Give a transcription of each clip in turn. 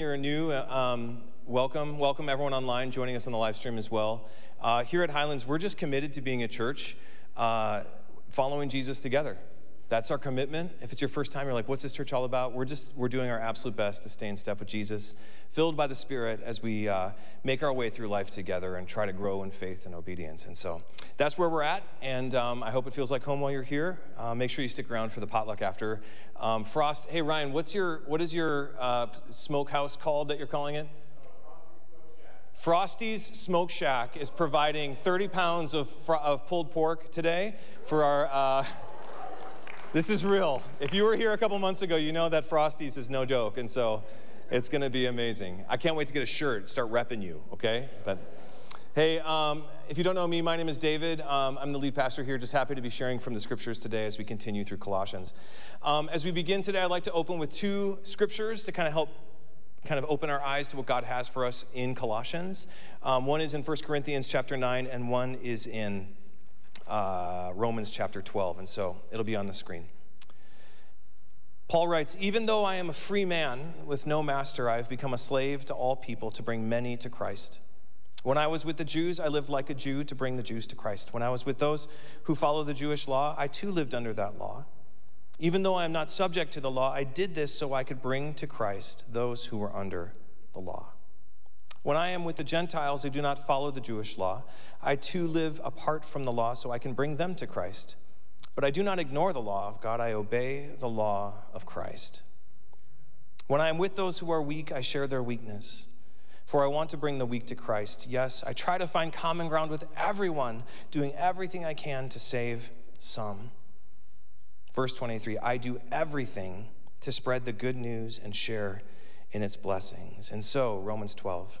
You're new, uh, um, welcome. Welcome everyone online joining us on the live stream as well. Uh, here at Highlands, we're just committed to being a church uh, following Jesus together. That's our commitment. If it's your first time, you're like, what's this church all about? We're just, we're doing our absolute best to stay in step with Jesus, filled by the Spirit as we uh, make our way through life together and try to grow in faith and obedience. And so that's where we're at. And um, I hope it feels like home while you're here. Uh, make sure you stick around for the potluck after. Um, Frost, hey Ryan, what's your, what is your uh, smokehouse called that you're calling it? Frosty's Smoke Shack is providing 30 pounds of, fr- of pulled pork today for our. Uh, this is real. If you were here a couple months ago, you know that Frosty's is no joke, and so it's going to be amazing. I can't wait to get a shirt, start repping you, okay? But hey, um, if you don't know me, my name is David. Um, I'm the lead pastor here. Just happy to be sharing from the scriptures today as we continue through Colossians. Um, as we begin today, I'd like to open with two scriptures to kind of help kind of open our eyes to what God has for us in Colossians. Um, one is in 1 Corinthians chapter 9, and one is in uh, Romans chapter 12. And so it'll be on the screen. Paul writes, Even though I am a free man with no master, I have become a slave to all people to bring many to Christ. When I was with the Jews, I lived like a Jew to bring the Jews to Christ. When I was with those who follow the Jewish law, I too lived under that law. Even though I am not subject to the law, I did this so I could bring to Christ those who were under the law. When I am with the Gentiles who do not follow the Jewish law, I too live apart from the law so I can bring them to Christ. But I do not ignore the law of God, I obey the law of Christ. When I am with those who are weak, I share their weakness. For I want to bring the weak to Christ. Yes, I try to find common ground with everyone, doing everything I can to save some. Verse 23 I do everything to spread the good news and share in its blessings. And so, Romans 12.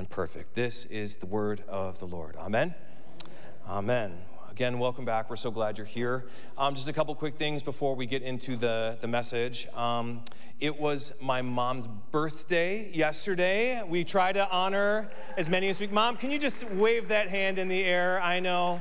and perfect. This is the word of the Lord. Amen. Amen. Again, welcome back. We're so glad you're here. Um, just a couple quick things before we get into the, the message. Um, it was my mom's birthday yesterday. We try to honor as many as we. Can. Mom, can you just wave that hand in the air? I know.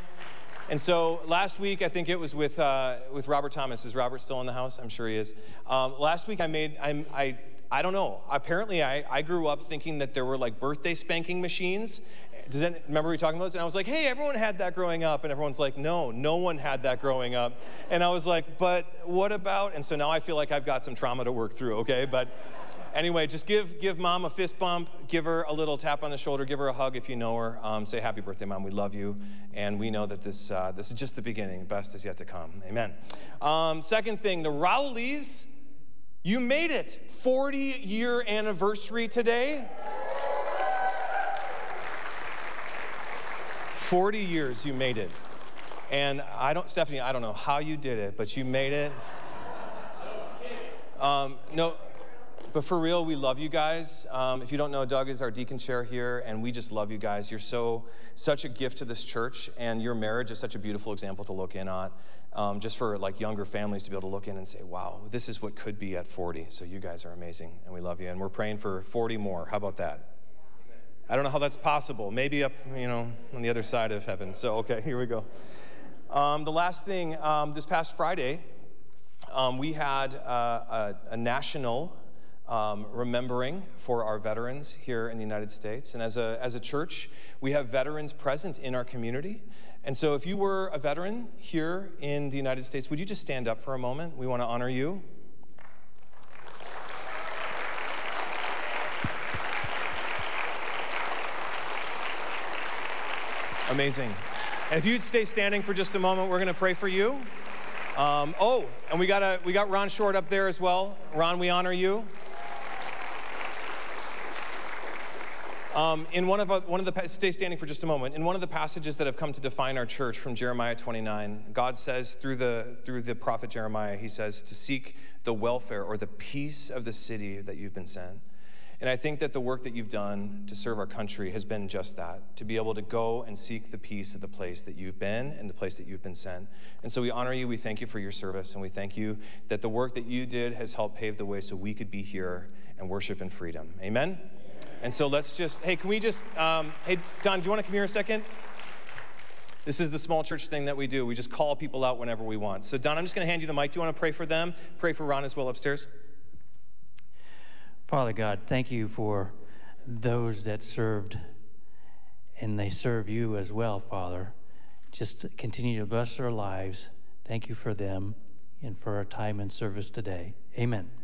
And so last week, I think it was with, uh, with Robert Thomas. Is Robert still in the house? I'm sure he is. Um, last week, I made, I, I, I don't know. Apparently, I, I grew up thinking that there were like birthday spanking machines. Does that, remember we talking about this? And I was like, hey, everyone had that growing up. And everyone's like, no, no one had that growing up. And I was like, but what about? And so now I feel like I've got some trauma to work through, okay? But anyway, just give give mom a fist bump, give her a little tap on the shoulder, give her a hug if you know her. Um, say happy birthday, mom. We love you, and we know that this uh, this is just the beginning. The best is yet to come. Amen. Um, second thing, the Rowleys, you made it. 40 year anniversary today. 40 years you made it. And I don't, Stephanie, I don't know how you did it, but you made it. Um, no, but for real, we love you guys. Um, if you don't know, Doug is our deacon chair here, and we just love you guys. You're so such a gift to this church, and your marriage is such a beautiful example to look in on. Um, just for like younger families to be able to look in and say, "Wow, this is what could be at 40." So you guys are amazing, and we love you, and we're praying for 40 more. How about that? I don't know how that's possible. Maybe up, you know, on the other side of heaven. So okay, here we go. Um, the last thing, um, this past Friday, um, we had uh, a, a national um, remembering for our veterans here in the United States. And as a, as a church, we have veterans present in our community. And so, if you were a veteran here in the United States, would you just stand up for a moment? We want to honor you. Amazing. And if you'd stay standing for just a moment, we're going to pray for you. Um, oh, and we got a, we got Ron Short up there as well. Ron, we honor you. Um, in one of, a, one of the, stay standing for just a moment. In one of the passages that have come to define our church from Jeremiah 29, God says through the, through the prophet Jeremiah, he says, to seek the welfare or the peace of the city that you've been sent. And I think that the work that you've done to serve our country has been just that to be able to go and seek the peace of the place that you've been and the place that you've been sent. And so we honor you. We thank you for your service. And we thank you that the work that you did has helped pave the way so we could be here and worship in freedom. Amen? And so let's just, hey, can we just, um, hey, Don, do you want to come here a second? This is the small church thing that we do. We just call people out whenever we want. So, Don, I'm just going to hand you the mic. Do you want to pray for them? Pray for Ron as well upstairs. Father God, thank you for those that served and they serve you as well, Father. Just continue to bless their lives. Thank you for them and for our time and service today. Amen. Amen.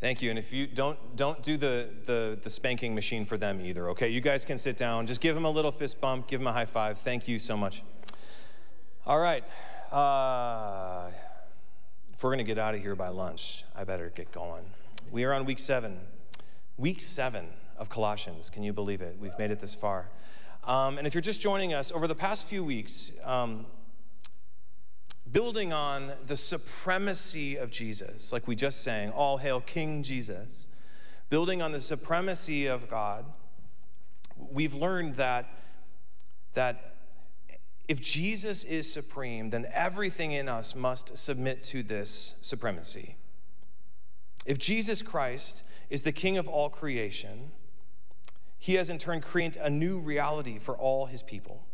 Thank you. And if you don't don't do the, the the spanking machine for them either, okay? You guys can sit down. Just give them a little fist bump, give them a high five. Thank you so much. All right. Uh, if we're gonna get out of here by lunch, I better get going. We are on week seven. Week seven of Colossians. Can you believe it? We've made it this far. Um, and if you're just joining us, over the past few weeks, um, building on the supremacy of Jesus, like we just sang, All Hail King Jesus, building on the supremacy of God, we've learned that, that if Jesus is supreme, then everything in us must submit to this supremacy. If Jesus Christ is the King of all creation, he has in turn created a new reality for all his people.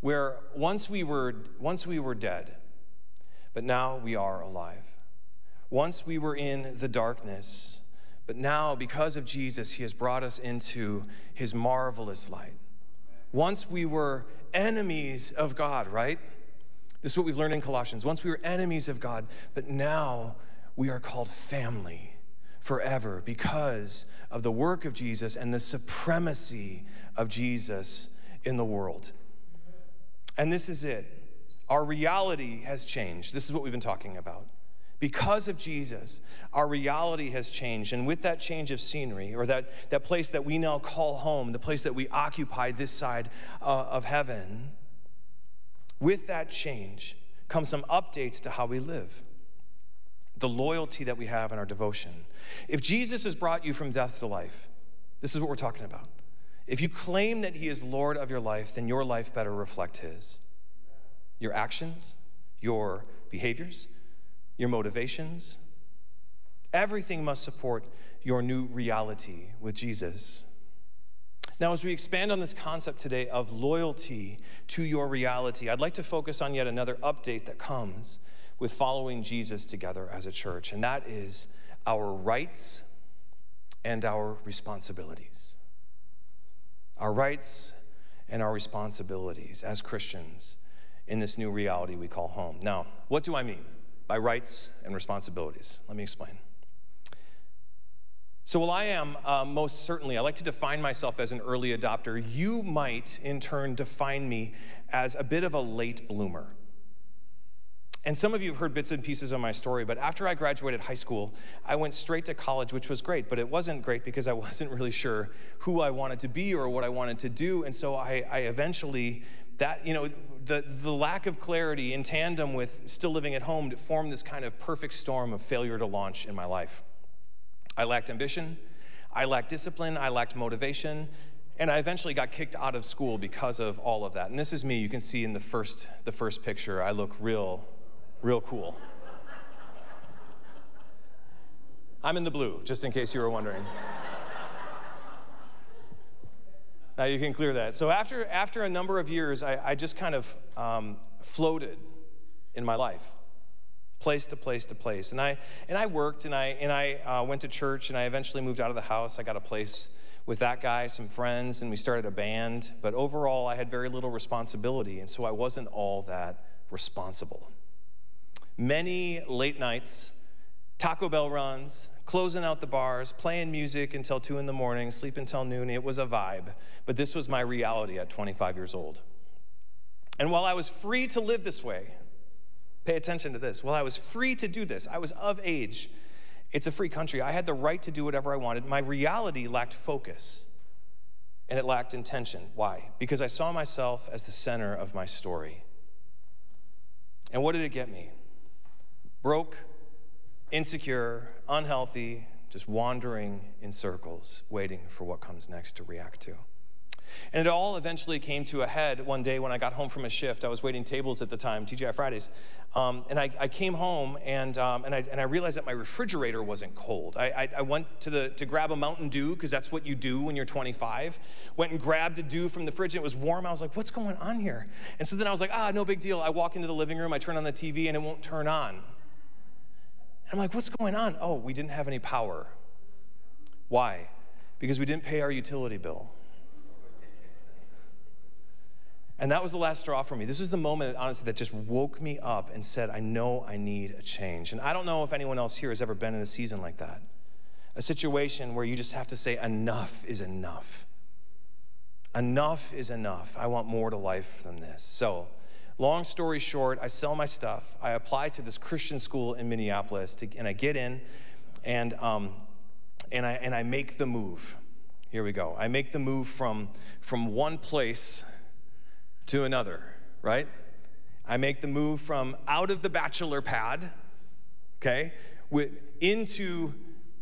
Where once we were, once we were dead, but now we are alive. Once we were in the darkness, but now, because of Jesus, he has brought us into his marvelous light. Once we were enemies of God, right? This is what we've learned in Colossians. Once we were enemies of God, but now we are called family forever because of the work of Jesus and the supremacy of Jesus in the world. And this is it. Our reality has changed. This is what we've been talking about. Because of Jesus, our reality has changed. And with that change of scenery, or that, that place that we now call home, the place that we occupy this side uh, of heaven, with that change comes some updates to how we live the loyalty that we have in our devotion. If Jesus has brought you from death to life, this is what we're talking about. If you claim that He is Lord of your life, then your life better reflect His. Your actions, your behaviors, your motivations, everything must support your new reality with Jesus. Now, as we expand on this concept today of loyalty to your reality, I'd like to focus on yet another update that comes with following Jesus together as a church, and that is our rights and our responsibilities. Our rights and our responsibilities as Christians in this new reality we call home. Now, what do I mean by rights and responsibilities? Let me explain. So, while I am uh, most certainly, I like to define myself as an early adopter, you might in turn define me as a bit of a late bloomer. And some of you have heard bits and pieces of my story, but after I graduated high school, I went straight to college, which was great, but it wasn't great because I wasn't really sure who I wanted to be or what I wanted to do. And so I, I eventually, that, you know, the, the lack of clarity in tandem with still living at home formed this kind of perfect storm of failure to launch in my life. I lacked ambition, I lacked discipline, I lacked motivation, and I eventually got kicked out of school because of all of that. And this is me. You can see in the first, the first picture, I look real, real cool. I'm in the blue, just in case you were wondering. Now you can clear that. So after, after a number of years, I, I just kind of um, floated in my life, place to place to place. And I, and I worked and I, and I uh, went to church and I eventually moved out of the house. I got a place with that guy, some friends, and we started a band. But overall, I had very little responsibility, and so I wasn't all that responsible many late nights, Taco Bell runs, closing out the bars, playing music until 2 in the morning, sleep until noon. It was a vibe. But this was my reality at 25 years old. And while I was free to live this way, pay attention to this, while I was free to do this, I was of age. It's a free country. I had the right to do whatever I wanted. My reality lacked focus and it lacked intention. Why? Because I saw myself as the center of my story. And what did it get me? broke, insecure, unhealthy, just wandering in circles, waiting for what comes next to react to. And it all eventually came to a head one day when I got home from a shift. I was waiting tables at the time, TGI Fridays. Um, and I, I, came home and, um, and, I, and I realized that my refrigerator wasn't cold. I, I, I went to, the, to grab a Mountain Dew, because that's what you do when you're 25. Went and grabbed a Dew from the fridge and it was warm. I was like, what's going on here? And so then I was like, ah, no big deal. I walk into the living room, I turn on the TV, and it won't turn on. I'm like, what's going on? Oh, we didn't have any power. Why? Because we didn't pay our utility bill. And that was the last straw for me. This was the moment, honestly, that just woke me up and said, I know I need a change. And I don't know if anyone else here has ever been in a season like that a situation where you just have to say, enough is enough. Enough is enough. I want more to life than this. So, long story short, I sell my stuff. I apply to this Christian school in Minneapolis, to, and I get in, and, um, and, I, and I make the move. Here we go. I make the move from, from one place to another, right? I make the move from out of the bachelor pad, okay, with, into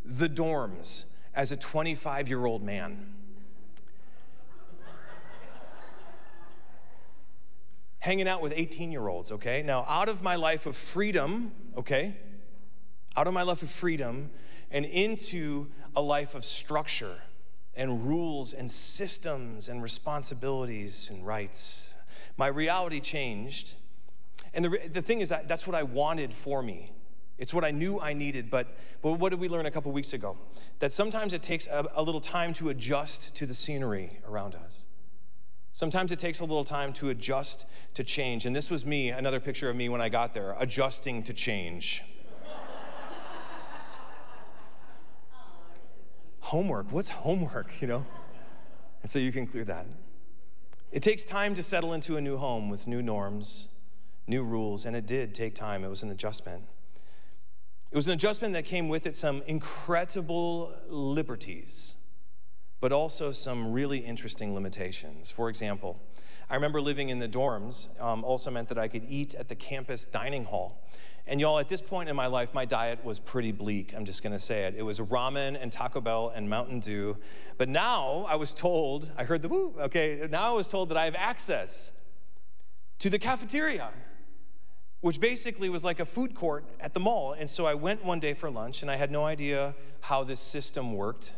the dorms as a 25 year old man. Hanging out with 18 year olds, okay? Now, out of my life of freedom, okay? Out of my life of freedom and into a life of structure and rules and systems and responsibilities and rights my reality changed. And the, the thing is, that that's what I wanted for me. It's what I knew I needed, but, but what did we learn a couple weeks ago? That sometimes it takes a, a little time to adjust to the scenery around us. Sometimes it takes a little time to adjust to change. And this was me, another picture of me when I got there, adjusting to change. homework, what's homework, you know? And so you can clear that. It takes time to settle into a new home with new norms, new rules, and it did take time. It was an adjustment. It was an adjustment that came with it some incredible liberties, but also some really interesting limitations. For example, I remember living in the dorms um, also meant that I could eat at the campus dining hall. And y'all, at this point in my life, my diet was pretty bleak. I'm just gonna say it. It was ramen and Taco Bell and Mountain Dew. But now I was told, I heard the woo, okay, now I was told that I have access to the cafeteria, which basically was like a food court at the mall. And so I went one day for lunch and I had no idea how this system worked.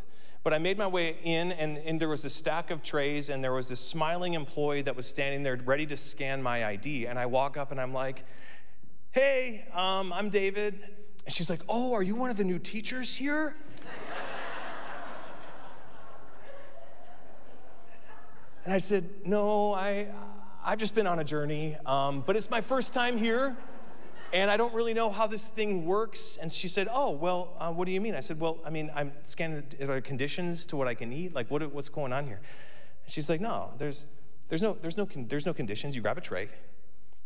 But I made my way in, and, and there was a stack of trays, and there was this smiling employee that was standing there ready to scan my ID. And I walk up and I'm like, Hey, um, I'm David. And she's like, Oh, are you one of the new teachers here? and I said, No, I, I've just been on a journey, um, but it's my first time here, and I don't really know how this thing works. And she said, Oh, well, uh, what do you mean? I said, Well, I mean, I'm scanning the conditions to what I can eat. Like, what, what's going on here? And she's like, No, there's, there's, no, there's, no, there's no conditions. You grab a tray,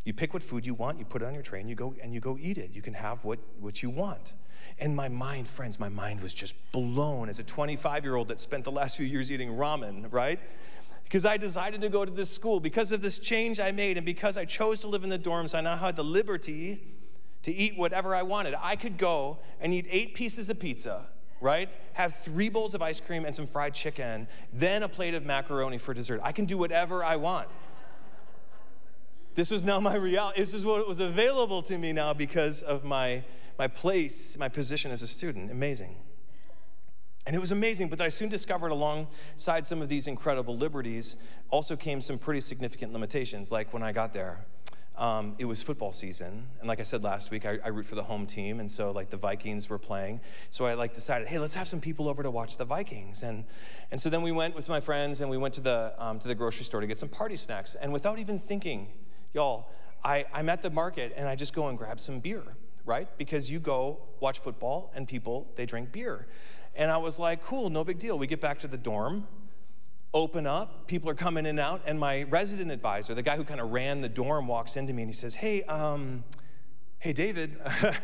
you pick what food you want, you put it on your tray, and you go and you go eat it. You can have what, what you want. And my mind, friends, my mind was just blown as a 25 year old that spent the last few years eating ramen, right? Because I decided to go to this school. Because of this change I made, and because I chose to live in the dorms, I now had the liberty to eat whatever I wanted. I could go and eat eight pieces of pizza, right? Have three bowls of ice cream and some fried chicken, then a plate of macaroni for dessert. I can do whatever I want. This was now my reality. This is what was available to me now because of my, my place, my position as a student. Amazing. And it was amazing, but I soon discovered alongside some of these incredible liberties also came some pretty significant limitations. Like when I got there, um, it was football season, and like I said last week, I, I, root for the home team, and so like the Vikings were playing. So I like decided, hey, let's have some people over to watch the Vikings, and and so then we went with my friends, and we went to the um, to the grocery store to get some party snacks, and without even thinking, Y'all, I, I'm at the market and I just go and grab some beer, right? Because you go watch football and people, they drink beer. And I was like, cool, no big deal. We get back to the dorm, open up, people are coming in and out, and my resident advisor, the guy who kind of ran the dorm, walks into me and he says, Hey, um, hey, David,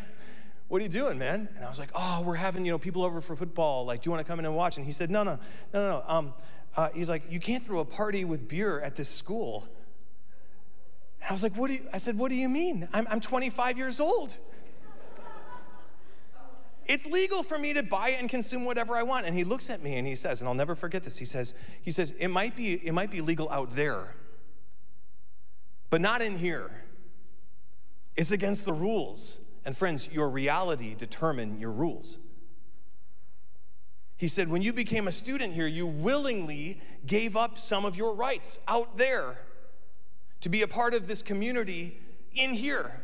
what are you doing, man? And I was like, Oh, we're having, you know, people over for football. Like, do you want to come in and watch? And he said, No, no, no, no, no. Um, uh, he's like, You can't throw a party with beer at this school. I was like, what do you, I said, what do you mean? I'm, I'm 25 years old. It's legal for me to buy and consume whatever I want. And he looks at me and he says, and I'll never forget this. He says, he says, it might be, it might be legal out there, but not in here. It's against the rules. And friends, your reality determine your rules. He said, when you became a student here, you willingly gave up some of your rights out there to be a part of this community in here.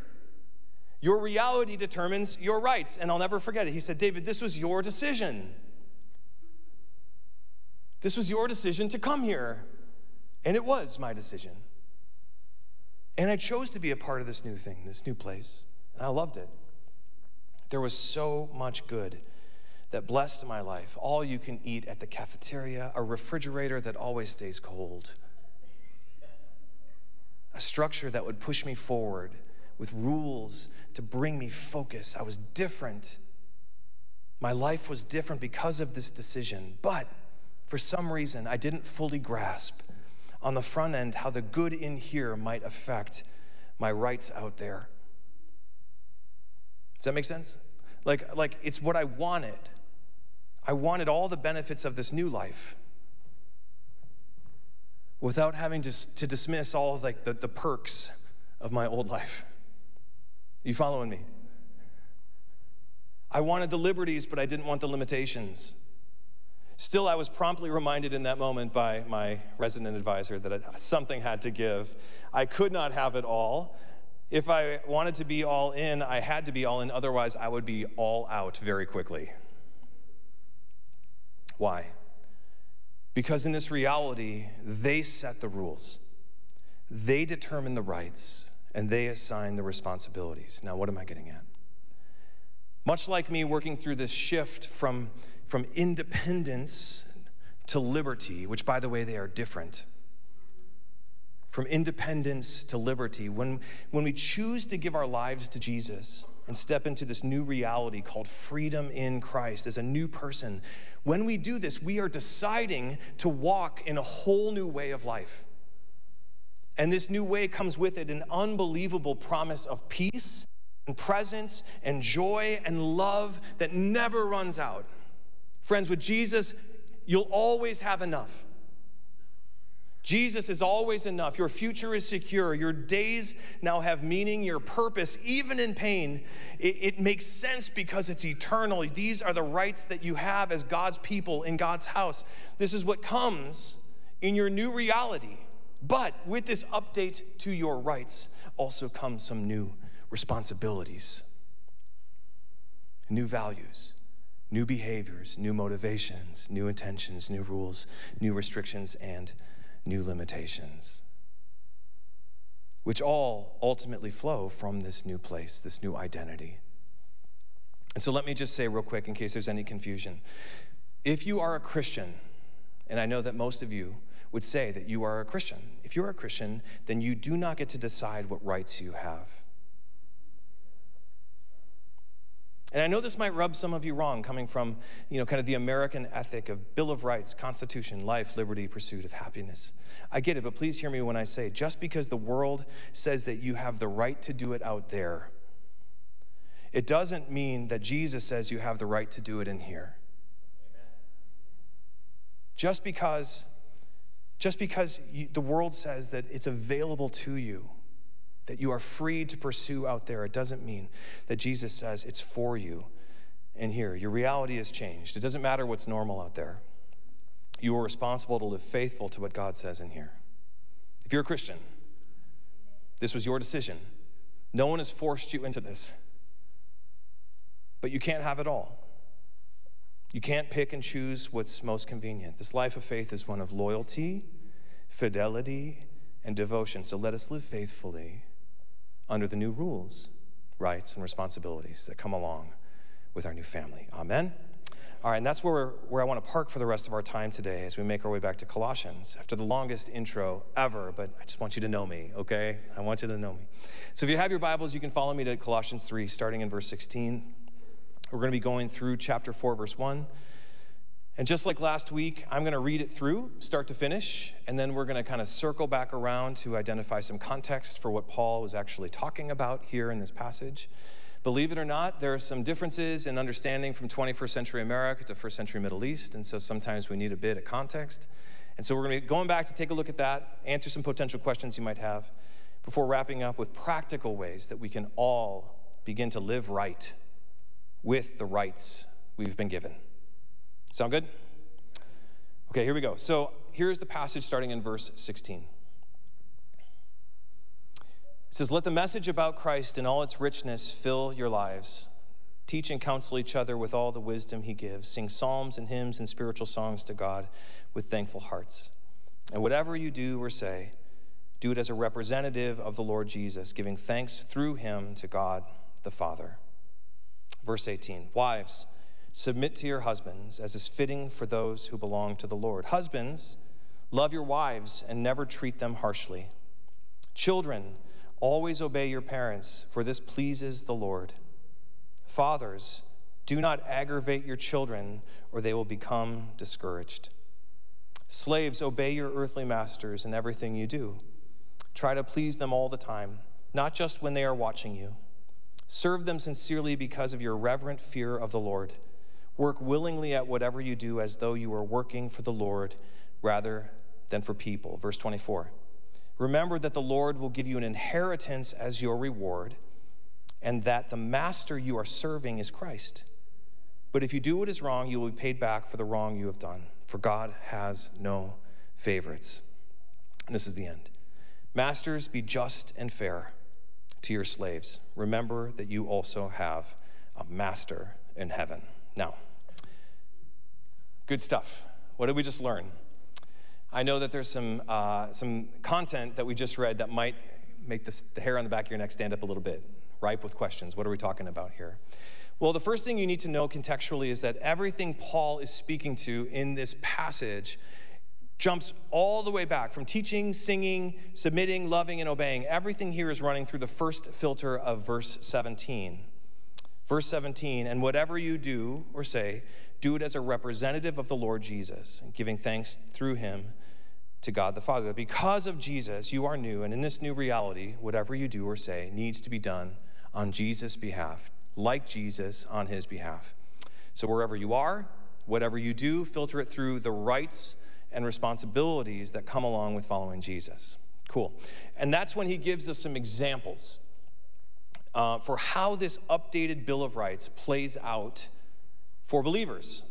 Your reality determines your rights. And I'll never forget it. He said, David, this was your decision. This was your decision to come here. And it was my decision. And I chose to be a part of this new thing, this new place. And I loved it. There was so much good that blessed my life. All you can eat at the cafeteria, a refrigerator that always stays cold, a structure that would push me forward with rules to bring me focus. I was different. My life was different because of this decision. But for some reason, I didn't fully grasp on the front end how the good in here might affect my rights out there. Does that make sense? Like, like it's what I wanted. I wanted all the benefits of this new life without having to, to dismiss all of like the, the perks of my old life. You following me? I wanted the liberties, but I didn't want the limitations. Still, I was promptly reminded in that moment by my resident advisor that something had to give. I could not have it all. If I wanted to be all in, I had to be all in, otherwise, I would be all out very quickly. Why? Because in this reality, they set the rules, they determine the rights, and they assign the responsibilities. Now, what am I getting at? Much like me working through this shift from, from independence to liberty, which, by the way, they are different. From independence to liberty, when, when we choose to give our lives to Jesus and step into this new reality called freedom in Christ as a new person, when we do this, we are deciding to walk in a whole new way of life. And this new way comes with it an unbelievable promise of peace and presence and joy and love that never runs out. Friends, with Jesus, you'll always have enough. Jesus is always enough. Your future is secure. Your days now have meaning, your purpose, even in pain. It, it, makes sense because it's eternal. These are the rights that you have as God's people in God's house. This is what comes in your new reality. But with this update to your rights also come some new responsibilities, new values, new behaviors, new motivations, new intentions, new rules, new restrictions, and new limitations, which all ultimately flow from this new place, this new identity. And so let me just say, real quick, in case there's any confusion if you are a Christian, and I know that most of you would say that you are a Christian. If you're a Christian, then you do not get to decide what rights you have. And I know this might rub some of you wrong coming from, you know, kind of the American ethic of Bill of Rights, Constitution, life, liberty, pursuit of happiness. I get it, but please hear me when I say just because the world says that you have the right to do it out there, it doesn't mean that Jesus says you have the right to do it in here. Just because just because you, the world says that it's available to you, that you are free to pursue out there, it doesn't mean that Jesus says it's for you in here. Your reality has changed. It doesn't matter what's normal out there. You are responsible to live faithful to what God says in here. If you're a Christian, this was your decision. No one has forced you into this. But you can't have it all. You can't pick and choose what's most convenient. This life of faith is one of loyalty, fidelity, and devotion. So let us live faithfully under the new rules, rights, and responsibilities that come along with our new family. Amen. All right, and that's where, where I want to park for the rest of our time today as we make our way back to Colossians after the longest intro ever, but I just want you to know me, okay? I want you to know me. So if you have your Bibles, you can follow me to Colossians 3, starting in verse 16. We're going to be going through chapter 4, verse 1. And just like last week, I'm going to read it through, start to finish, and then we're going to kind of circle back around to identify some context for what Paul was actually talking about here in this passage. Believe it or not, there are some differences in understanding from 21st century America to first century Middle East, and so sometimes we need a bit of context. And so we're going to be going back to take a look at that, answer some potential questions you might have, before wrapping up with practical ways that we can all begin to live right with the rights we've been given. Sound good? Okay, here we go. So here's the passage starting in verse 16. It says, Let the message about Christ in all its richness fill your lives. Teach and counsel each other with all the wisdom he gives. Sing psalms and hymns and spiritual songs to God with thankful hearts. And whatever you do or say, do it as a representative of the Lord Jesus, giving thanks through him to God the Father. Verse 18 Wives, submit to your husbands as is fitting for those who belong to the Lord. Husbands, love your wives and never treat them harshly. Children, always obey your parents, for this pleases the Lord. Fathers, do not aggravate your children, or they will become discouraged. Slaves, obey your earthly masters in everything you do. Try to please them all the time, not just when they are watching you. Serve them sincerely because of your reverent fear of the Lord. Work willingly at whatever you do as though you were working for the Lord rather than for people. Verse 24. Remember that the Lord will give you an inheritance as your reward, and that the master you are serving is Christ. But if you do what is wrong, you will be paid back for the wrong you have done, for God has no favorites. And this is the end. Masters, be just and fair to your slaves. Remember that you also have a master in heaven. Now, good stuff. What did we just learn? I know that there's some, uh, some content that we just read that might make this, the hair on the back of your neck stand up a little bit, ripe with questions. What are we talking about here? Well, the first thing you need to know contextually is that everything Paul is speaking to in this passage jumps all the way back from teaching, singing, submitting, loving, and obeying. Everything here is running through the first filter of verse 17. Verse 17, and whatever you do or say, do it as a representative of the Lord Jesus, and giving thanks through him to God the Father. Because of Jesus, you are new, and in this new reality, whatever you do or say needs to be done on Jesus' behalf, like Jesus on his behalf. So wherever you are, whatever you do, filter it through the rights and responsibilities that come along with following Jesus. Cool. And that's when he gives us some examples uh, for how this updated Bill of Rights plays out for believers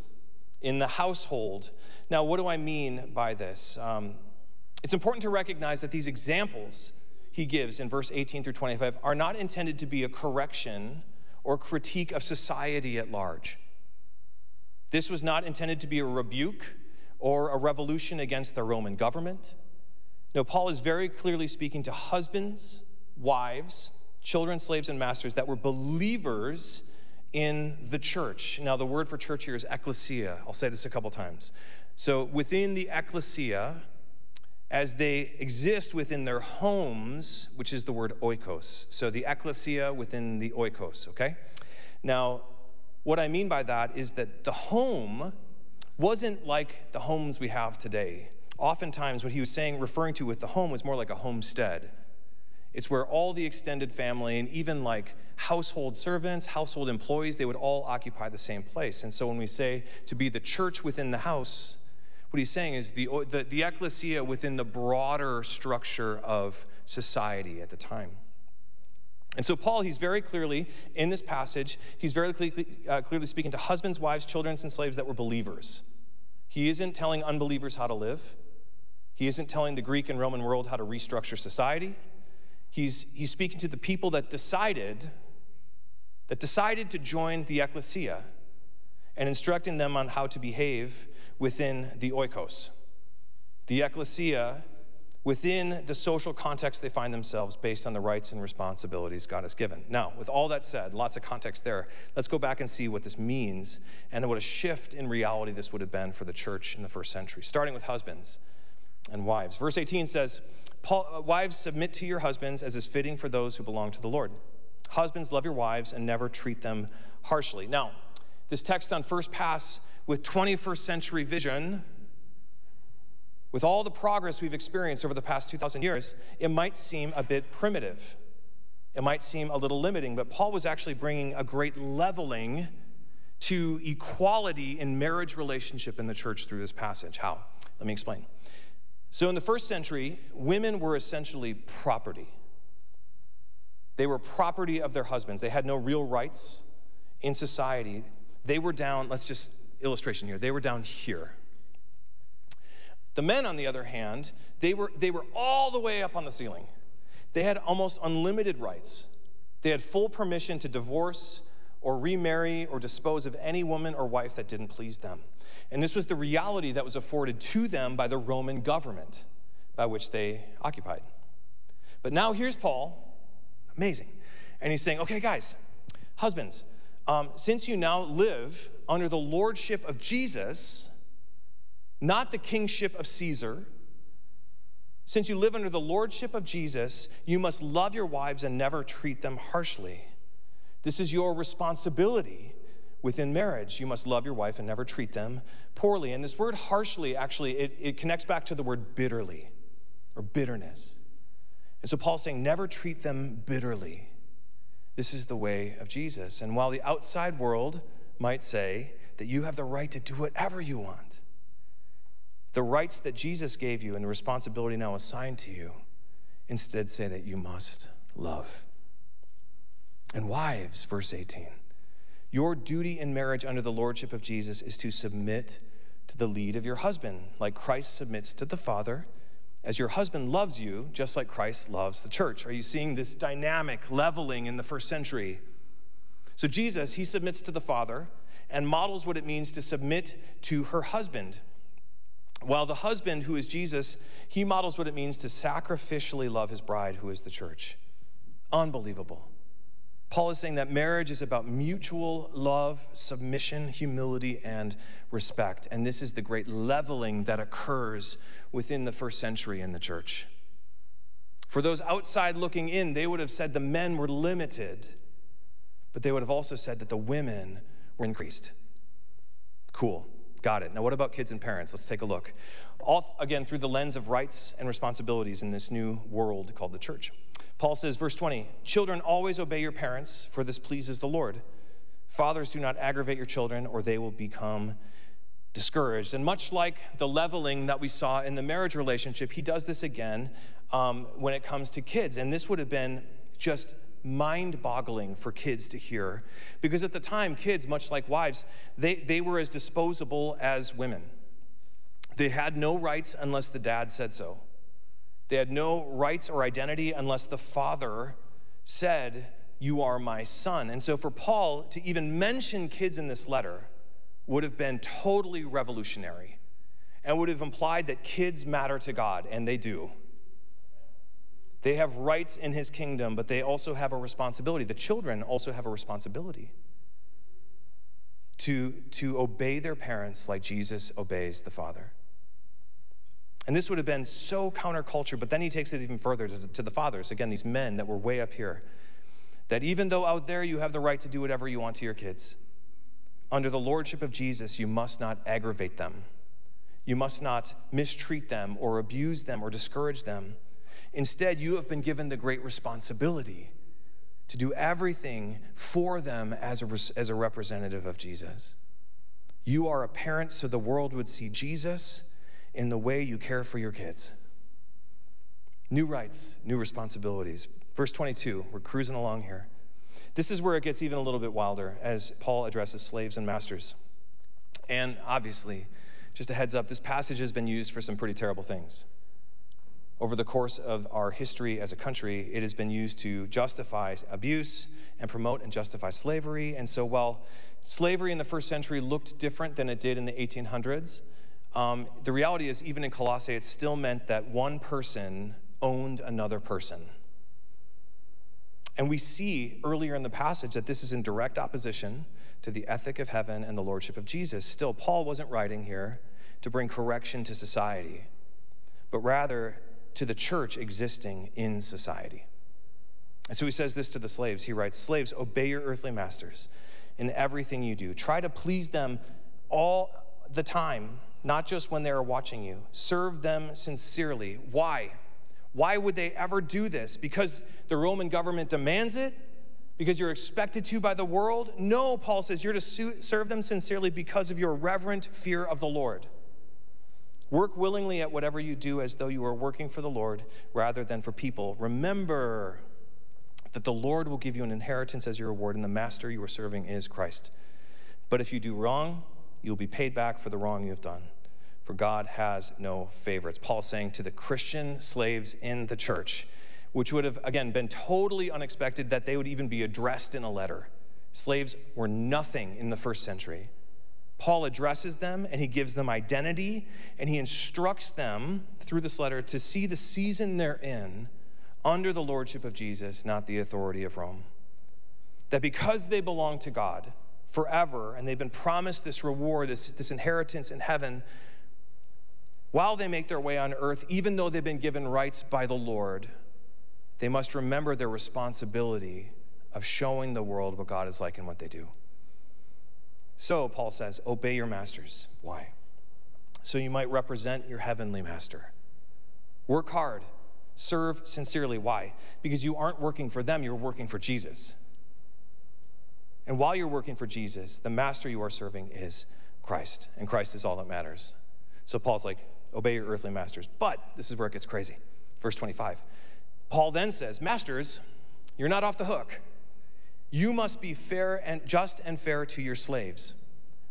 in the household. Now, what do I mean by this? Um, it's important to recognize that these examples he gives in verse 18 through 25 are not intended to be a correction or critique of society at large. This was not intended to be a rebuke or a revolution against the Roman government. No, Paul is very clearly speaking to husbands, wives, children, slaves, and masters that were believers in the church. Now, the word for church here is ecclesia. I'll say this a couple times. So, within the ecclesia, as they exist within their homes, which is the word oikos. So, the ecclesia within the oikos, okay? Now, what I mean by that is that the home wasn't like the homes we have today. Oftentimes, what he was saying, referring to with the home, was more like a homestead. It's where all the extended family and even like household servants, household employees, they would all occupy the same place. And so when we say to be the church within the house, what he's saying is the, the, the ecclesia within the broader structure of society at the time. And so, Paul, he's very clearly, in this passage, he's very clearly, uh, clearly speaking to husbands, wives, children, and slaves that were believers. He isn't telling unbelievers how to live, he isn't telling the Greek and Roman world how to restructure society. He's, he's speaking to the people that decided that decided to join the ecclesia and instructing them on how to behave within the oikos. The ecclesia within the social context they find themselves based on the rights and responsibilities God has given. Now, with all that said, lots of context there, let's go back and see what this means and what a shift in reality this would have been for the church in the first century, starting with husbands and wives. Verse 18 says, uh, Wives, submit to your husbands as is fitting for those who belong to the Lord. Husbands, love your wives and never treat them harshly. Now, this text on first pass with 21st century vision with all the progress we've experienced over the past 2,000 years, it might seem a bit primitive. it might seem a little limiting, but Paul was actually bringing a great leveling to equality in marriage relationship in the church through this passage. How? Let me explain. So, in the first century, women were essentially property. They were property of their husbands. They had no real rights in society. They were down, let's just illustration here, they were down here. The men, on the other hand, they were, they were all the way up on the ceiling. They had almost unlimited rights. They had full permission to divorce or remarry or dispose of any woman or wife that didn't please them. And this was the reality that was afforded to them by the Roman government by which they occupied. But now here's Paul, amazing. And he's saying, okay, guys, husbands, um, since you now live under the lordship of Jesus, not the kingship of Caesar, since you live under the lordship of Jesus, you must love your wives and never treat them harshly. This is your responsibility within marriage. You must love your wife and never treat them poorly. And this word harshly, actually, it, it connects back to the word bitterly or bitterness. And so Paul's saying, never treat them bitterly. This is the way of Jesus. And while the outside world might say that you have the right to do whatever you want, the rights that Jesus gave you and the responsibility now assigned to you instead say that you must love. And wives, verse 18, your duty in marriage under the lordship of Jesus is to submit to the lead of your husband, like Christ submits to the Father, as your husband loves you, just like Christ loves the church. Are you seeing this dynamic leveling in the first century? So, Jesus, he submits to the Father and models what it means to submit to her husband. While the husband, who is Jesus, he models what it means to sacrificially love his bride, who is the church. Unbelievable. Paul is saying that marriage is about mutual love, submission, humility, and respect. And this is the great leveling that occurs within the first century in the church. For those outside looking in, they would have said the men were limited, but they would have also said that the women were increased. Cool. Got it. Now, what about kids and parents? Let's take a look. All, again, through the lens of rights and responsibilities in this new world called the church. Paul says, verse 20, Children, always obey your parents, for this pleases the Lord. Fathers, do not aggravate your children, or they will become discouraged. And much like the leveling that we saw in the marriage relationship, he does this again um, when it comes to kids. And this would have been just mind boggling for kids to hear because at the time, kids, much like wives, they, they were as disposable as women. They had no rights unless the dad said so. They had no rights or identity unless the father said, You are my son. And so for Paul to even mention kids in this letter would have been totally revolutionary and would have implied that kids matter to God, and they do. They have rights in his kingdom, but they also have a responsibility. The children also have a responsibility to, to obey their parents like Jesus obeys the Father. And this would have been so counterculture, but then he takes it even further to, to, the fathers, again, these men that were way up here, that even though out there you have the right to do whatever you want to your kids, under the lordship of Jesus, you must not aggravate them. You must not mistreat them or abuse them or discourage them. Instead, you have been given the great responsibility to do everything for them as a, as a representative of Jesus. You are a parent so the world would see Jesus in the way you care for your kids. New rights, new responsibilities. Verse 22, we're cruising along here. This is where it gets even a little bit wilder as Paul addresses slaves and masters. And obviously, just a heads up, this passage has been used for some pretty terrible things. Over the course of our history as a country, it has been used to justify abuse and promote and justify slavery. And so, while slavery in the first century looked different than it did in the 1800s, um, the reality is, even in Colossae, it still meant that one person owned another person. And we see earlier in the passage that this is in direct opposition to the ethic of heaven and the lordship of Jesus. Still, Paul wasn't writing here to bring correction to society, but rather to the church existing in society. And so he says this to the slaves. He writes Slaves, obey your earthly masters in everything you do. Try to please them all the time not just when they are watching you. Serve them sincerely. Why? Why would they ever do this? Because the Roman government demands it? Because you're expected to by the world? No, Paul says you're to serve them sincerely because of your reverent fear of the Lord. Work willingly at whatever you do as though you are working for the Lord rather than for people. Remember that the Lord will give you an inheritance as your reward, and the master you are serving is Christ. But if you do wrong, you'll be paid back for the wrong you have done. For God has no favorites. Paul saying to the Christian slaves in the church, which would have, again, been totally unexpected that they would even be addressed in a letter. Slaves were nothing in the first century. Paul addresses them and he gives them identity and he instructs them through this letter to see the season they're in under the lordship of Jesus, not the authority of Rome. That because they belong to God forever and they've been promised this reward, this, this inheritance in heaven, while they make their way on earth, even though they've been given rights by the Lord, they must remember their responsibility of showing the world what God is like and what they do. So, Paul says, obey your masters. Why? So you might represent your heavenly master. Work hard, serve sincerely. Why? Because you aren't working for them, you're working for Jesus. And while you're working for Jesus, the master you are serving is Christ, and Christ is all that matters. So Paul's like, obey your earthly masters. But this is where it gets crazy. Verse 25. Paul then says, Masters, you're not off the hook. You must be fair and just and fair to your slaves.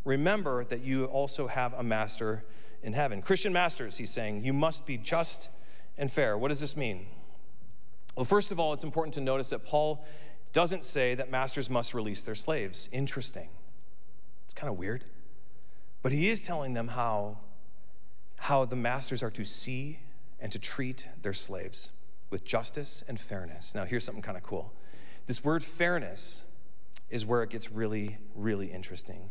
Remember that you also have a master in heaven. Christian masters, he's saying, you must be just and fair. What does this mean? Well, first of all, it's important to notice that Paul doesn't say that masters must release their slaves. Interesting. It's kind of weird. But he is telling them how, how the masters are to see and to treat their slaves with justice and fairness. Now, here's something kind of cool. This word fairness is where it gets really, really interesting.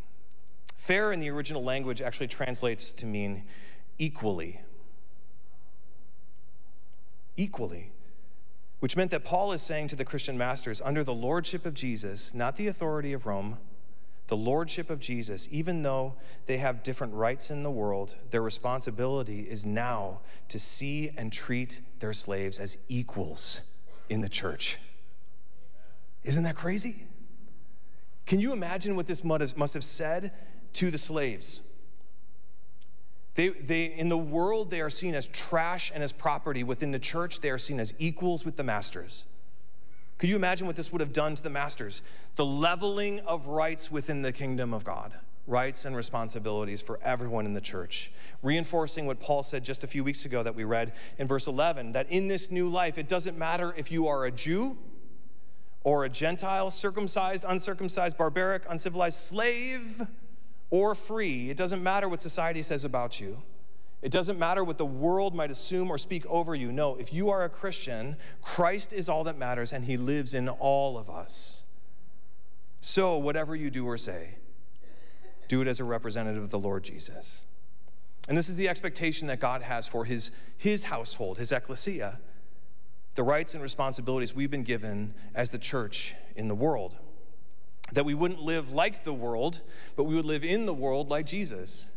Fair in the original language actually translates to mean equally. Equally. Which meant that Paul is saying to the Christian masters, under the lordship of Jesus, not the authority of Rome, the lordship of Jesus, even though they have different rights in the world, their responsibility is now to see and treat their slaves as equals in the church. Isn't that crazy? Can you imagine what this must have said to the slaves? They, they, in the world, they are seen as trash and as property. Within the church, they are seen as equals with the masters. Could you imagine what this would have done to the masters? The leveling of rights within the kingdom of God, rights and responsibilities for everyone in the church. Reinforcing what Paul said just a few weeks ago that we read in verse 11 that in this new life, it doesn't matter if you are a Jew or a Gentile, circumcised, uncircumcised, barbaric, uncivilized, slave, or free. It doesn't matter what society says about you. It doesn't matter what the world might assume or speak over you. No, if you are a Christian, Christ is all that matters and he lives in all of us. So, whatever you do or say, do it as a representative of the Lord Jesus. And this is the expectation that God has for his, his household, his ecclesia the rights and responsibilities we've been given as the church in the world. That we wouldn't live like the world, but we would live in the world like Jesus.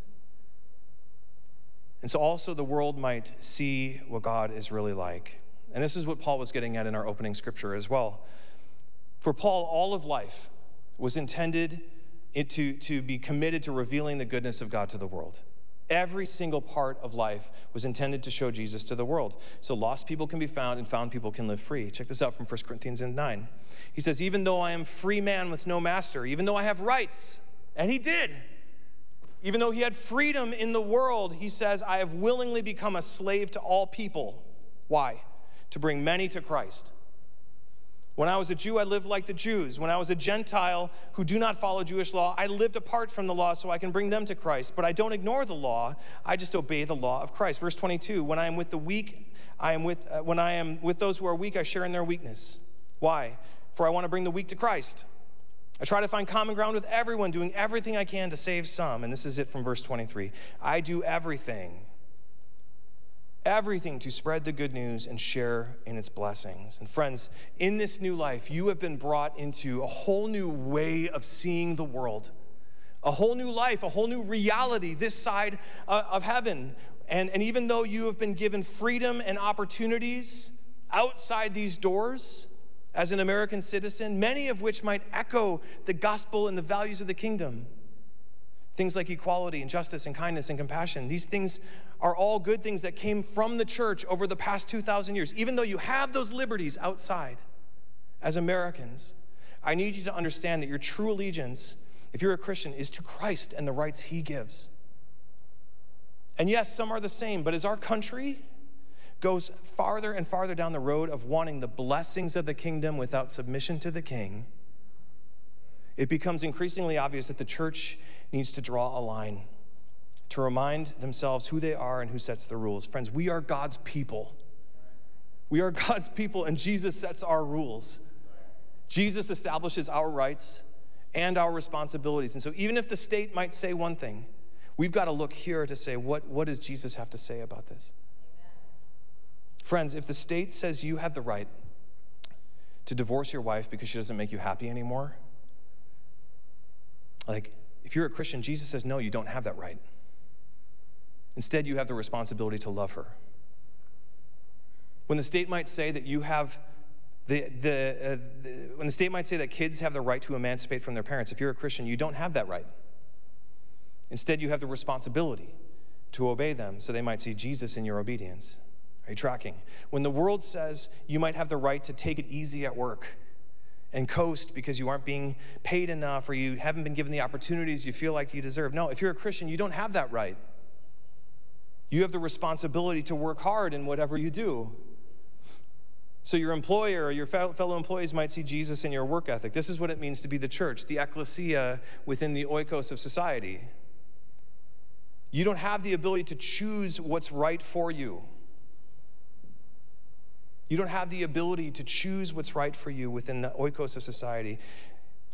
And so also the world might see what God is really like. And this is what Paul was getting at in our opening scripture as well. For Paul, all of life was intended to, to be committed to revealing the goodness of God to the world. Every single part of life was intended to show Jesus to the world. So lost people can be found and found people can live free. Check this out from 1 Corinthians 9. He says, Even though I am free man with no master, even though I have rights, and he did, even though he had freedom in the world, he says, I have willingly become a slave to all people. Why? To bring many to Christ. When I was a Jew, I lived like the Jews. When I was a Gentile who do not follow Jewish law, I lived apart from the law so I can bring them to Christ. But I don't ignore the law, I just obey the law of Christ. Verse 22 When I am with the weak, I am with, uh, when I am with those who are weak, I share in their weakness. Why? For I want to bring the weak to Christ. I try to find common ground with everyone, doing everything I can to save some. And this is it from verse 23. I do everything everything to spread the good news and share in its blessings. And friends, in this new life, you have been brought into a whole new way of seeing the world, a whole new life, a whole new reality this side uh, of heaven. And, and even though you have been given freedom and opportunities outside these doors as an American citizen, many of which might echo the gospel and the values of the kingdom, things like equality and justice and kindness and compassion, these things are all good things that came from the church over the past 2,000 years. Even though you have those liberties outside as Americans, I need you to understand that your true allegiance, if you're a Christian, is to Christ and the rights he gives. And yes, some are the same, but as our country goes farther and farther down the road of wanting the blessings of the kingdom without submission to the king, it becomes increasingly obvious that the church needs to draw a line to remind themselves who they are and who sets the rules. Friends, we are God's people. We are God's people, and Jesus sets our rules. Jesus establishes our rights and our responsibilities. And so, even if the state might say one thing, we've got to look here to say, what, what does Jesus have to say about this? Amen. Friends, if the state says you have the right to divorce your wife because she doesn't make you happy anymore, like, if you're a Christian, Jesus says, no, you don't have that right. Instead, you have the responsibility to love her. When the state might say that you have the, the, uh, the, when the state might say that kids have the right to emancipate from their parents, if you're a Christian, you don't have that right. Instead, you have the responsibility to obey them so they might see Jesus in your obedience. Are you tracking? When the world says you might have the right to take it easy at work and coast because you aren't being paid enough or you haven't been given the opportunities you feel like you deserve. No, if you're a Christian, you don't have that right. You have the responsibility to work hard in whatever you do. So, your employer or your fellow employees might see Jesus in your work ethic. This is what it means to be the church, the ecclesia within the oikos of society. You don't have the ability to choose what's right for you. You don't have the ability to choose what's right for you within the oikos of society.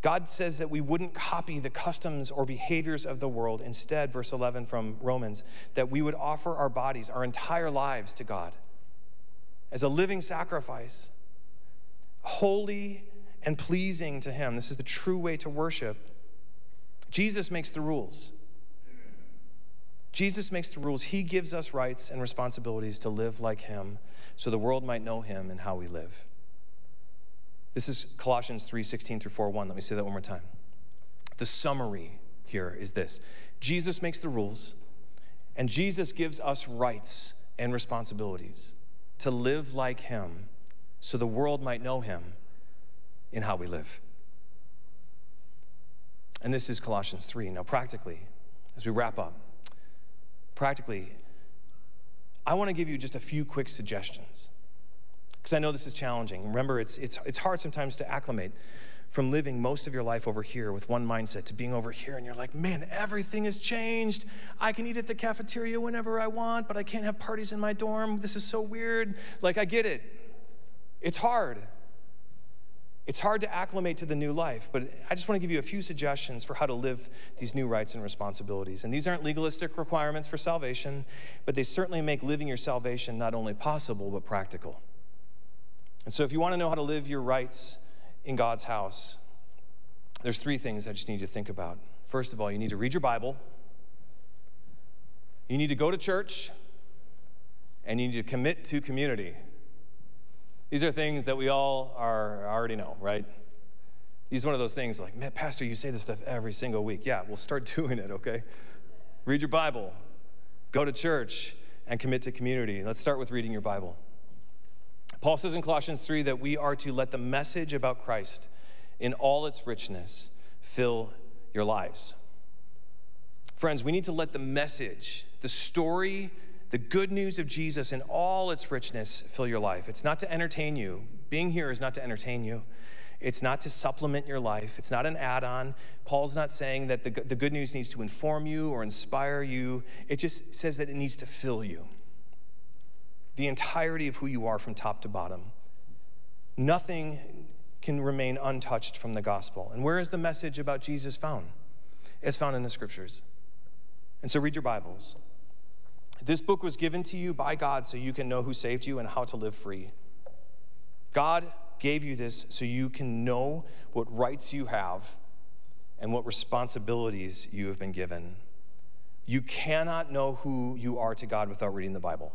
God says that we wouldn't copy the customs or behaviors of the world. Instead, verse 11 from Romans, that we would offer our bodies, our entire lives to God as a living sacrifice, holy and pleasing to Him. This is the true way to worship. Jesus makes the rules. Jesus makes the rules. He gives us rights and responsibilities to live like Him so the world might know Him and how we live. This is Colossians 3 16 through 4 1. Let me say that one more time. The summary here is this Jesus makes the rules, and Jesus gives us rights and responsibilities to live like Him so the world might know Him in how we live. And this is Colossians 3. Now, practically, as we wrap up, practically, I want to give you just a few quick suggestions because I know this is challenging. Remember, it's, it's, it's hard sometimes to acclimate from living most of your life over here with one mindset to being over here and you're like, man, everything has changed. I can eat at the cafeteria whenever I want, but I can't have parties in my dorm. This is so weird. Like, I get it. It's hard. It's hard to acclimate to the new life, but I just want to give you a few suggestions for how to live these new rights and responsibilities. And these aren't legalistic requirements for salvation, but they certainly make living your salvation not only possible, but practical. And so, if you want to know how to live your rights in God's house, there's three things I just need you to think about. First of all, you need to read your Bible, you need to go to church, and you need to commit to community. These are things that we all are already know, right? These one of those things like, man, Pastor, you say this stuff every single week. Yeah, we'll start doing it, okay? Read your Bible, go to church, and commit to community. Let's start with reading your Bible. Paul says in Colossians 3 that we are to let the message about Christ in all its richness fill your lives. Friends, we need to let the message, the story, the good news of Jesus in all its richness fill your life. It's not to entertain you. Being here is not to entertain you. It's not to supplement your life. It's not an add on. Paul's not saying that the, the good news needs to inform you or inspire you. It just says that it needs to fill you the entirety of who you are from top to bottom. Nothing can remain untouched from the gospel. And where is the message about Jesus found? It's found in the scriptures. And so read your Bibles. This book was given to you by God so you can know who saved you and how to live free. God gave you this so you can know what rights you have and what responsibilities you have been given. You cannot know who you are to God without reading the Bible.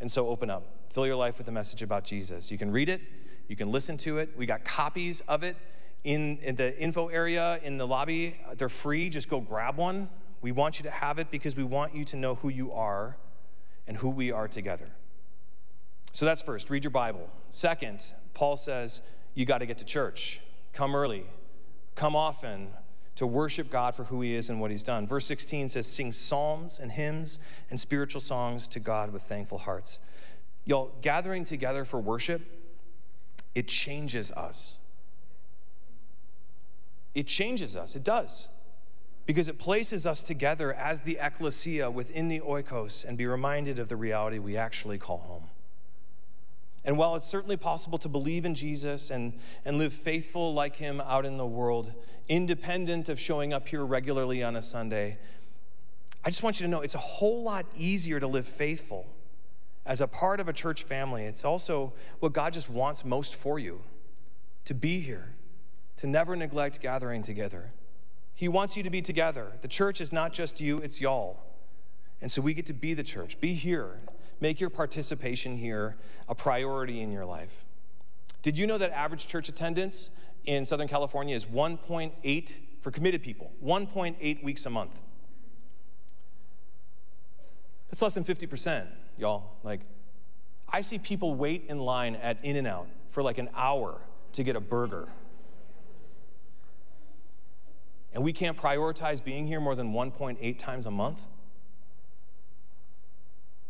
And so open up. Fill your life with the message about Jesus. You can read it, you can listen to it. We got copies of it in, in the info area in the lobby. They're free. Just go grab one. We want you to have it because we want you to know who you are and who we are together. So that's first, read your Bible. Second, Paul says you got to get to church. Come early, come often to worship God for who he is and what he's done. Verse 16 says, Sing psalms and hymns and spiritual songs to God with thankful hearts. Y'all, gathering together for worship, it changes us. It changes us, it does. Because it places us together as the ecclesia within the oikos and be reminded of the reality we actually call home. And while it's certainly possible to believe in Jesus and, and live faithful like him out in the world, independent of showing up here regularly on a Sunday, I just want you to know it's a whole lot easier to live faithful as a part of a church family. It's also what God just wants most for you to be here, to never neglect gathering together. He wants you to be together. The church is not just you, it's y'all. And so we get to be the church, be here, Make your participation here a priority in your life. Did you know that average church attendance in Southern California is 1.8 for committed people, 1.8 weeks a month? That's less than 50%, y'all. Like, I see people wait in line at In N Out for like an hour to get a burger. And we can't prioritize being here more than 1.8 times a month?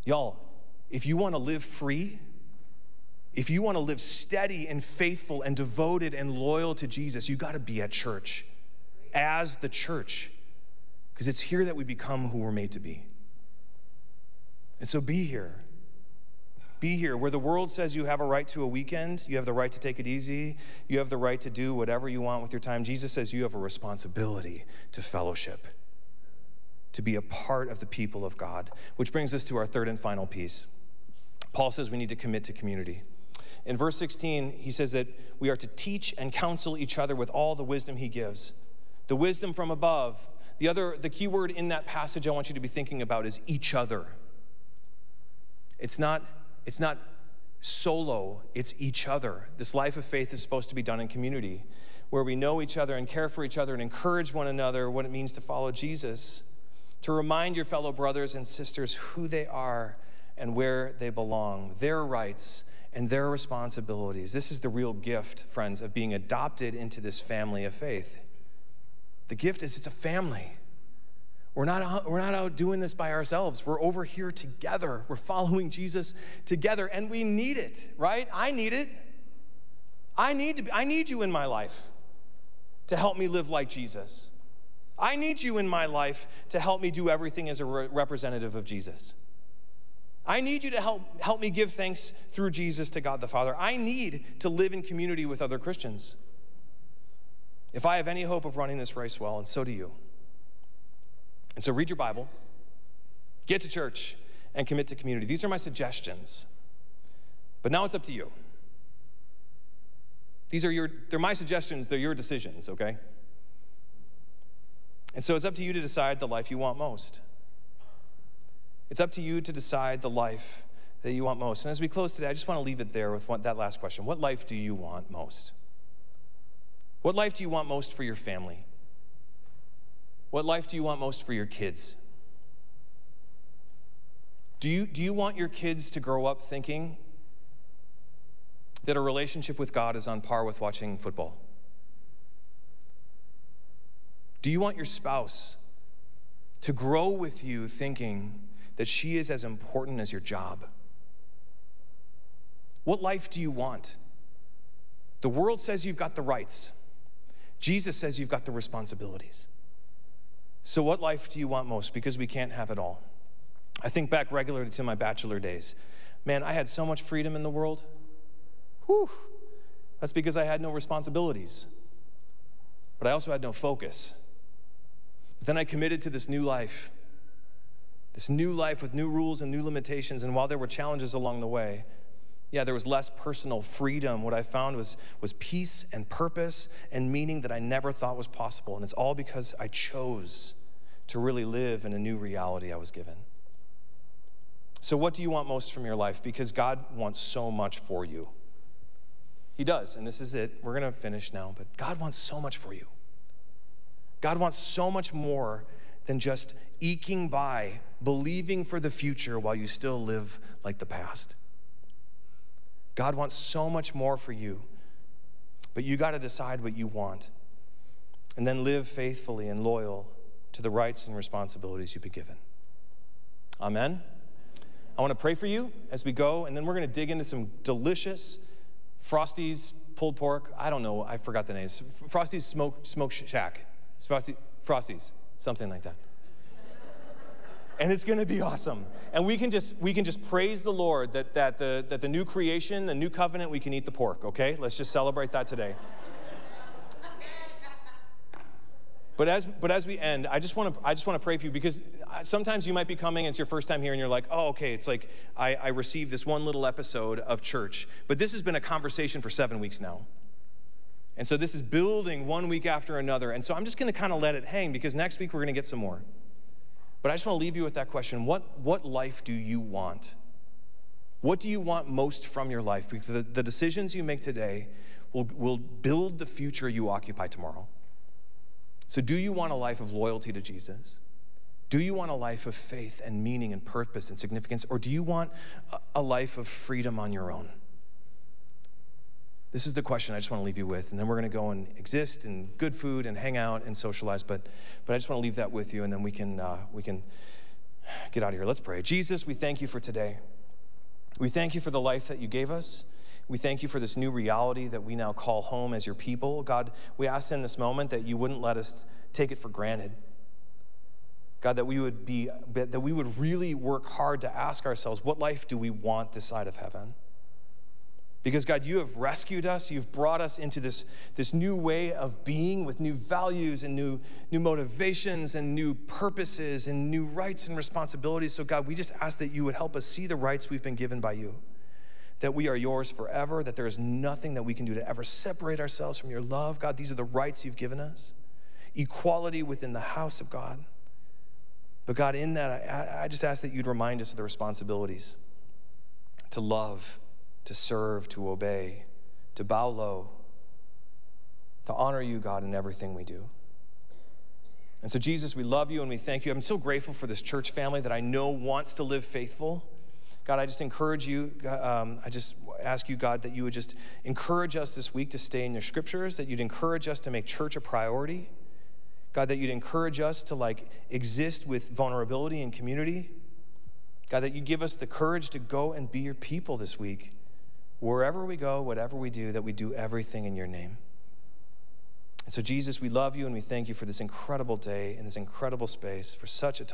Y'all, if you want to live free, if you want to live steady and faithful and devoted and loyal to Jesus, you got to be at church as the church because it's here that we become who we're made to be. And so be here. Be here. Where the world says you have a right to a weekend, you have the right to take it easy, you have the right to do whatever you want with your time, Jesus says you have a responsibility to fellowship, to be a part of the people of God. Which brings us to our third and final piece. Paul says we need to commit to community. In verse 16, he says that we are to teach and counsel each other with all the wisdom he gives. The wisdom from above. The other, the key word in that passage I want you to be thinking about is each other. It's not, it's not solo, it's each other. This life of faith is supposed to be done in community, where we know each other and care for each other and encourage one another what it means to follow Jesus. To remind your fellow brothers and sisters who they are and where they belong, their rights and their responsibilities. This is the real gift, friends, of being adopted into this family of faith. The gift is it's a family. We're not, out, we're not out doing this by ourselves. We're over here together. We're following Jesus together, and we need it, right? I need it. I need, to, I need you in my life to help me live like Jesus. I need you in my life to help me do everything as a re- representative of Jesus. I need you to help, help me give thanks through Jesus to God the Father. I need to live in community with other Christians. If I have any hope of running this race well, and so do you. And so read your Bible, get to church, and commit to community. These are my suggestions. But now it's up to you. These are your, they're my suggestions, they're your decisions, okay? And so it's up to you to decide the life you want most. It's up to you to decide the life that you want most. And as we close today, I just want to leave it there with one, that last question What life do you want most? What life do you want most for your family? What life do you want most for your kids? Do you, do you want your kids to grow up thinking that a relationship with God is on par with watching football? Do you want your spouse to grow with you thinking that she is as important as your job? What life do you want? The world says you've got the rights. Jesus says you've got the responsibilities. So, what life do you want most? Because we can't have it all. I think back regularly to my bachelor days. Man, I had so much freedom in the world. Whew. That's because I had no responsibilities. But I also had no focus. But then I committed to this new life this new life with new rules and new limitations. And while there were challenges along the way, yeah, there was less personal freedom. What I found was, was peace and purpose and meaning that I never thought was possible. And it's all because I chose to really live in a new reality I was given. So, what do you want most from your life? Because God wants so much for you. He does, and this is it. We're going to finish now, but God wants so much for you. God wants so much more than just eking by, believing for the future while you still live like the past. God wants so much more for you, but you got to decide what you want and then live faithfully and loyal to the rights and responsibilities you've been given. Amen. I want to pray for you as we go, and then we're going to dig into some delicious Frosty's pulled pork. I don't know, I forgot the names. Frosty's smoke, smoke shack. Frosty, Frosty's, something like that. And it's going to be awesome. And we can just we can just praise the Lord that that the that the new creation, the new covenant, we can eat the pork. Okay, let's just celebrate that today. But as, but as we end, I just want to I just want to pray for you because uh, sometimes you might be coming, and it's your first time here, and you're like, oh, okay, it's like I, I received this one little episode of church. But this has been a conversation for seven weeks now. And so this is building one week after another. And so I'm just going to kind of let it hang because next week we're going to get some more. But I just want to leave you with that question what, what life do you want? What do you want most from your life? Because the, the decisions you make today will, will build the future you occupy tomorrow. So, do you want a life of loyalty to Jesus? Do you want a life of faith and meaning and purpose and significance? Or do you want a life of freedom on your own? This is the question I just want to leave you with. And then we're going to go and exist and good food and hang out and socialize. But, but I just want to leave that with you, and then we can, uh, we can get out of here. Let's pray. Jesus, we thank you for today. We thank you for the life that you gave us. We thank you for this new reality that we now call home as your people. God, we ask in this moment that you wouldn't let us take it for granted. God, that we would be that we would really work hard to ask ourselves, what life do we want this side of heaven? Because God, you have rescued us. You've brought us into this, this new way of being with new values and new, new motivations and new purposes and new rights and responsibilities. So, God, we just ask that you would help us see the rights we've been given by you that we are yours forever, that there is nothing that we can do to ever separate ourselves from your love. God, these are the rights you've given us equality within the house of God. But God, in that, I, I just ask that you'd remind us of the responsibilities to love, to serve, to obey, to bow low, to honor you, God, in everything we do. And so, Jesus, we love you and we thank you. I'm so grateful for this church family that I know wants to live faithful. God, I just encourage you. Um, I just ask you, God, that you would just encourage us this week to stay in your scriptures, that you'd encourage us to make church a priority. God, that you'd encourage us to like exist with vulnerability and community. God, that you give us the courage to go and be your people this week. Wherever we go, whatever we do, that we do everything in your name. And so, Jesus, we love you and we thank you for this incredible day and this incredible space, for such a time.